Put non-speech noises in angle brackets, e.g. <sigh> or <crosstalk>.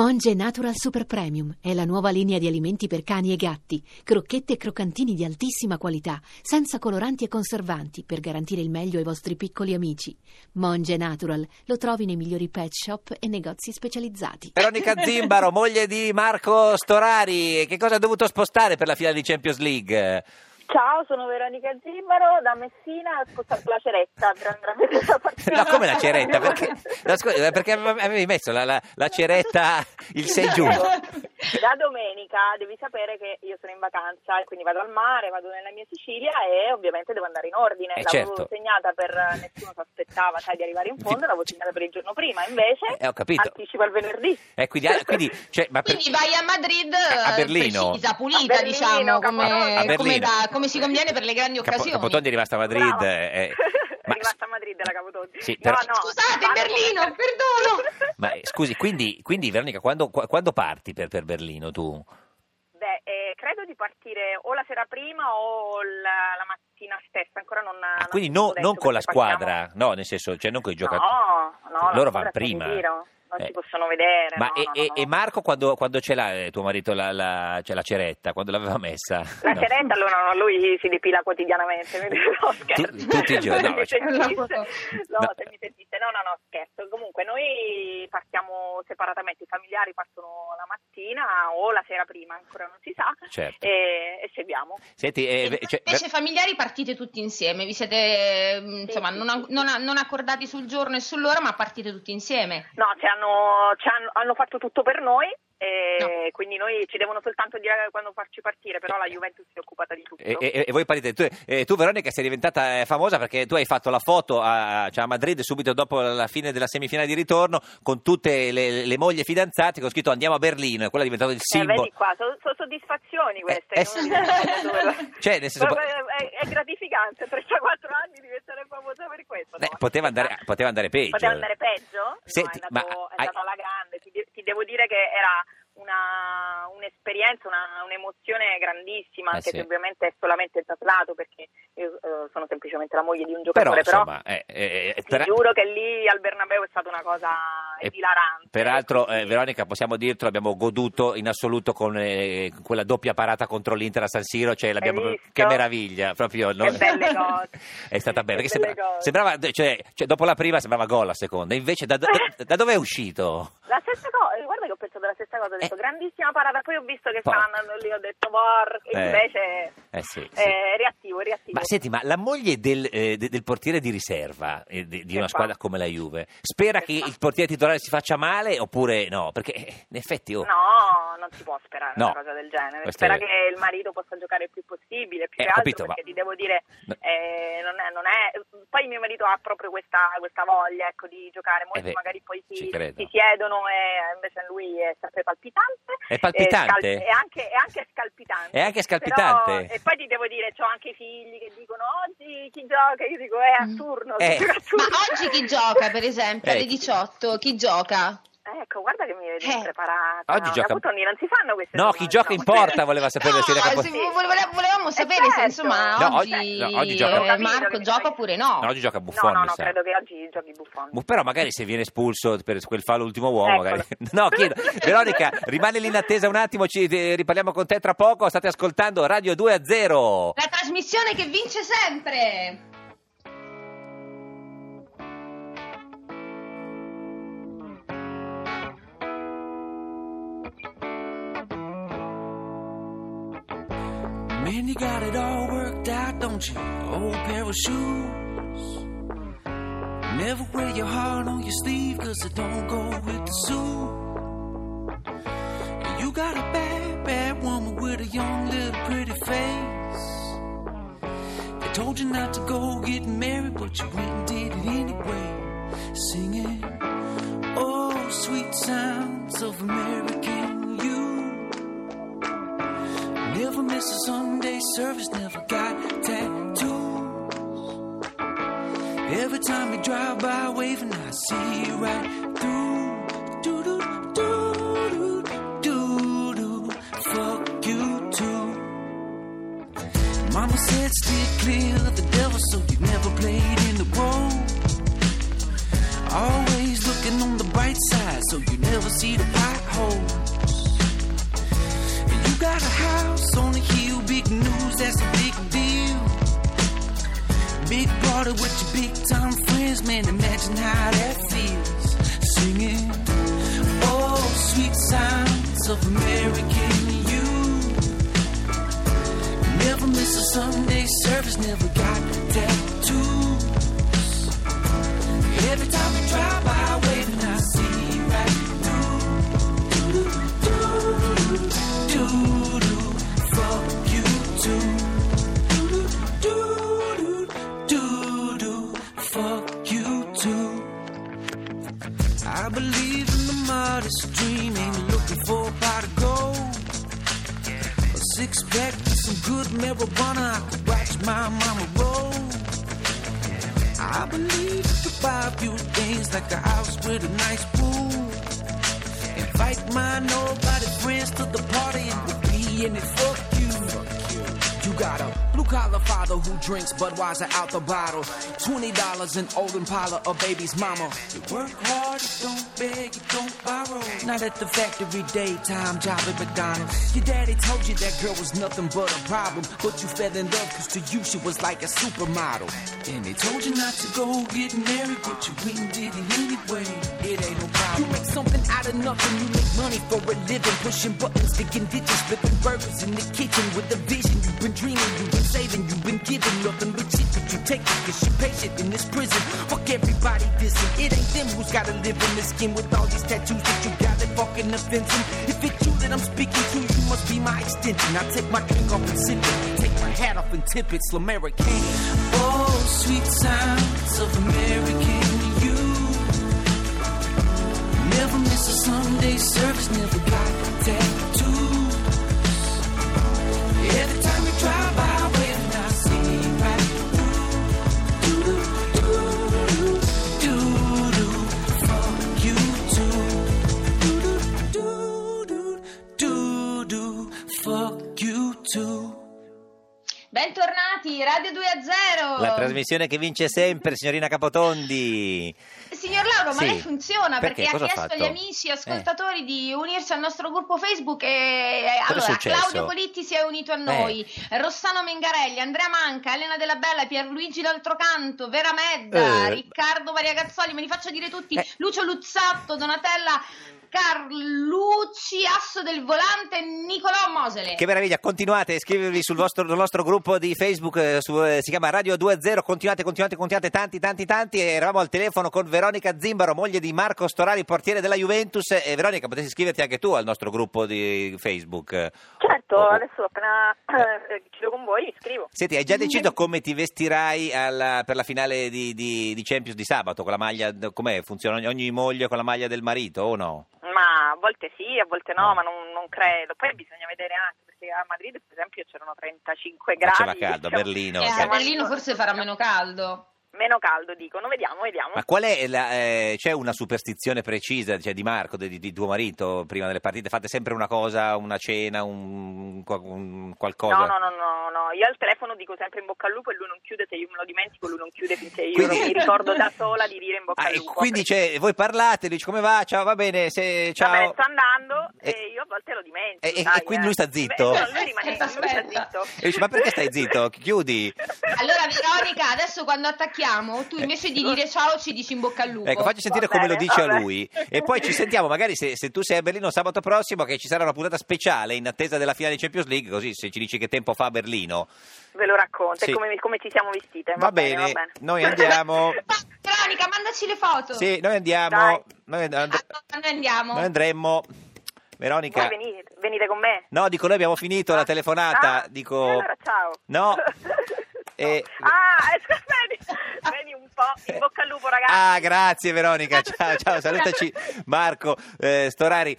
Monge Natural Super Premium è la nuova linea di alimenti per cani e gatti, crocchette e croccantini di altissima qualità, senza coloranti e conservanti, per garantire il meglio ai vostri piccoli amici. Monge Natural lo trovi nei migliori pet shop e negozi specializzati. Veronica <laughs> Zimbaro, moglie di Marco Storari, che cosa ha dovuto spostare per la finale di Champions League? Ciao, sono Veronica Zimbaro da Messina, ho spostato la ceretta a partita. No, come la ceretta? Perché, no, scusa, perché avevi messo la, la- la ceretta il 6 giugno? Da domenica devi sapere che io sono in vacanza e quindi vado al mare, vado nella mia Sicilia e ovviamente devo andare in ordine. Eh, L'avevo certo. segnata per nessuno si aspettava sai, di arrivare in fondo, l'avevo segnata per il giorno prima, invece Eh, ho capito. anticipo il venerdì. Eh, quindi, ah, quindi, cioè, ma per- Quindi vai a Madrid A eh, Berlino. precisa, pulita, A Berlino, diciamo, come. A Berlino. come da- come si conviene per le grandi Capo- occasioni. Capotondi è rimasta a Madrid. Eh, <laughs> È ma, rimasta a Madrid la Capotondi. Sì, no, però- no, Scusate, Berlino, come- perdono. ma, eh, scusi, quindi, quindi Veronica, quando, qua- quando parti per, per Berlino tu? Beh, eh, credo di partire o la sera prima o la, la mattina stessa, ancora non Ah, non quindi no- non con la perché partiamo- squadra, no, nel senso, cioè non con i giocatori. No, no, Loro squadra vanno prima. Non Eh. si possono vedere. Ma no, e, no, no, e. Marco quando, quando ce l'ha eh, tuo marito la, la, cioè la ceretta? Quando l'aveva messa? La No. ceretta allora no, lui si depila quotidianamente, no, scherzo. Tutti i <laughs> giorni, no, Se mi cioè- sentisse- No. no, no, scherzo. Comunque noi partiamo separatamente, i familiari partono la mattina o la sera prima, ancora non si sa, Certo. e, e seguiamo. Senti, eh, cioè, Invece familiari partite tutti insieme, vi siete mm, insomma sì, non, sì. non non accordati sul giorno e sull'ora, ma partite tutti insieme. No, ci hanno, ci hanno, hanno fatto tutto per noi. E quindi noi ci devono soltanto dire quando farci partire, però la Juventus si è occupata di tutto. E, e- e voi partite, tu, eh, tu, Veronica sei diventata eh, famosa perché tu hai fatto la foto a, cioè, a Madrid subito dopo la fine della semifinale di ritorno con tutte le, le mogli fidanzate con scritto andiamo a Berlino e quello è diventato il Eh, simbolo. vedi qua, sono, sono soddisfazioni queste. Eh, eh. <laughs> Cioè, nel senso- È, è gratificante, <laughs> 34 anni diventare famosa per questo. Eh, no? poteva, andare, poteva andare peggio. Poteva andare peggio? Senti, no, è ma andato, è hai- andato alla grande. Ti, ti devo dire che era una, un'esperienza, una, un'emozione grandissima, Eh, anche sì. se ovviamente è solamente traslato perché io eh, sono semplicemente la moglie di un Però, giocatore, però, insomma, eh, eh, eh, ti per- giuro che lì al Bernabeu è stata una cosa E esilarante. Peraltro, eh, Veronica, possiamo dirtelo, abbiamo goduto in assoluto con eh, quella doppia parata contro l'Inter a San Siro, cioè che meraviglia, proprio no? Che belle <laughs> cose. È stata bella, perché sembra- sembrava, cioè, cioè, dopo la prima sembrava gol la seconda, invece da, da, da <laughs> dove è uscito? La stessa cosa, guarda che ho pensato la stessa cosa, ho detto Eh. grandissima parata, poi ho visto che stavano andando lì, ho detto porca, Eh. invece Eh sì, sì. è reattivo, reattivo. Ma senti, ma la moglie del, eh, de- del portiere di riserva eh, di, di una squadra come la Juve spera che il portiere titolare si faccia male oppure no? Perché eh, in effetti oh, No, si può sperare No. una cosa del genere. Questo Spera è- che il marito possa giocare il più possibile, più Eh, che ho altro, capito, ma- perché ti devo dire, eh, non, è, non è- Poi mio marito ha proprio questa, questa voglia ecco, di giocare, molti Eh magari poi si, si siedono e invece lui è sempre palpitante. È palpitante? E, scal- e anche, anche scalpitante. È anche scalpitante? Però- e poi ti devo dire, ho anche i figli che dicono oggi chi gioca? Io dico è a turno. Eh. <laughs> a Ma turno. oggi chi gioca, per esempio, Eh. alle 18? Chi gioca? Ecco, guarda che mi vedi Eh. preparata. Oggi no, gioca- Caputondi, non si fanno queste No, domande, chi gioca no, in porta voleva sapere No, se era capo- se vole- volevamo sapere se certo. insomma No, oggi, oggi- no, oggi gioca- eh, Marco gioca oppure no. No, oggi gioca Buffon, no, no, credo che oggi giochi Buffon. Bu- Però magari se viene espulso per quel fallo ultimo uomo, Eccolo. magari. <laughs> No, chiedo. Veronica, rimane lì in attesa un attimo, ci eh, riparliamo con te tra poco. State ascoltando Radio 2 a 0. La trasmissione che vince sempre. Got it all worked out, don't you? Old pair of shoes. Never wear your heart on your sleeve, cause it don't go with the suit. You got a bad, bad woman with a young little pretty face. They told you not to go get married, but you went and did it anyway. Singing, oh, sweet sounds of American Miss a Sunday service, never got tattoos. Every time you drive by waving, I see you right through. Do do do do do do. Fuck you too. Mama said steer clear of the devil, so you never played in the road. Always looking on the bright side, so you never see the pothole. But you got a house that's a big deal. Big party with your big time friends, man. Imagine how that feels. Singing, oh, sweet sounds of American youth. Never miss a good marijuana, I could watch my mama roll. I believe you could buy a few things like a house with a nice pool. Invite my nobody friends to the party and we'll be in it. Fuck you. You got a blue collar father who drinks Budweiser out the bottle. Twenty dollars in old Impala, a baby's mama. You work hard, you don't beg, you don't borrow. Not at the factory daytime job at McDonald's. Your daddy told you that girl was nothing but a problem, but you fell in love cause to you she was like a supermodel. And they told you not to go get married, but you went and did it anyway. It ain't no problem. You make something out of nothing, you make money for a living, pushing buttons, digging ditches, flipping burgers in the kitchen with a vision. You've been dreaming, you've been saving, you've been giving nothing but shit, but you take it cause you're patient in this prison. Fuck everybody dissing. It ain't them who's gotta live in this skin with all these tattoos that you got that fucking offensive. If it's you that I'm speaking to, you must be my extension. I take my drink off and sip it, take my hat off and tip it, Slamerican. Oh, sweet sounds of American youth. Never miss a Sunday service, never got tattoos. Radio 2 a 0. La trasmissione che vince sempre, signorina Capotondi. Signor Lauro, ma Sì. lei funziona Perché? perché, ha chiesto fatto? agli amici ascoltatori di unirsi al nostro gruppo Facebook e Cosa è allora? Claudio Politti si è unito a noi, Rossano Mengarelli, Andrea Manca, Elena Della Bella, Pierluigi D'Altrocanto, Vera Medda, Eh. Riccardo Variagazzoli, me li faccio dire tutti, Eh. Lucio Luzzatto, Donatella Carlucci, Asso del Volante Nicolò Mosele. Che meraviglia, continuate a iscrivervi sul vostro, nostro gruppo di Facebook, eh, su- eh, si chiama Radio 20, continuate, continuate, continuate, tanti, tanti, tanti. Eravamo al telefono con Veronica Zimbaro, moglie di Marco Storari, portiere della Juventus. E Veronica, potresti iscriverti anche tu al nostro gruppo di Facebook. Certo, Oh, oh. adesso appena eh, chiudo con voi mi iscrivo. Senti, hai già deciso come ti vestirai alla- per la finale di, di- di Champions di sabato? Con la maglia, com'è? Funziona ogni, ogni moglie con la maglia del marito o no? Ma a volte sì, a volte no, No. ma non, non credo. Poi bisogna vedere anche, perché a Madrid per esempio c'erano 35 Faceva gradi. caldo, a diciamo, Berlino. E a cioè. Berlino forse farà meno caldo. Meno caldo dicono, vediamo, vediamo. Ma qual è la, eh, c'è una superstizione precisa cioè, di Marco, di, di tuo marito, prima delle partite? Fate sempre una cosa, una cena, un, un qualcosa? No, no, no, no, no, io al telefono dico sempre in bocca al lupo e lui non chiude, se io me lo dimentico lui non chiude finché io Quindi- non mi ricordo da sola di dire in bocca Ah, al lupo. quindi cioè, voi parlate, lui dice come va, ciao, va bene, se, ciao. Va bene, sto andando E- e, io a volte lo dimentico. E- dai, e quindi eh. lui sta zitto? Beh, no, lui rimane lui sta zitto. E dice ma perché stai zitto? Chiudi. Allora Veronica, adesso quando attacchiamo, tu invece di dire ciao ci dici in bocca al lupo. Ecco, facci sentire Va come lo bene, dice a lui. E poi ci sentiamo, magari se, se tu sei a Berlino sabato prossimo, che ci sarà una puntata speciale in attesa della finale di Champions League, così se ci dici che tempo fa a Berlino. Ve lo racconto, Sì. e come, come ci siamo vestite. Va bene, va bene. noi andiamo. <laughs> Va, Veronica, mandaci le foto. Sì, noi andiamo. Noi, and- Allora, noi andiamo. noi andremmo. Veronica. Voi venite, venite con me? No, dico, noi abbiamo finito la telefonata. Ah, dico. allora ciao. No. <laughs> E- Ah, eh, <laughs> vedi, vedi un po', in bocca al lupo ragazzi. Ah, grazie Veronica. <laughs> Ciao, ciao, salutaci Marco eh, Storari.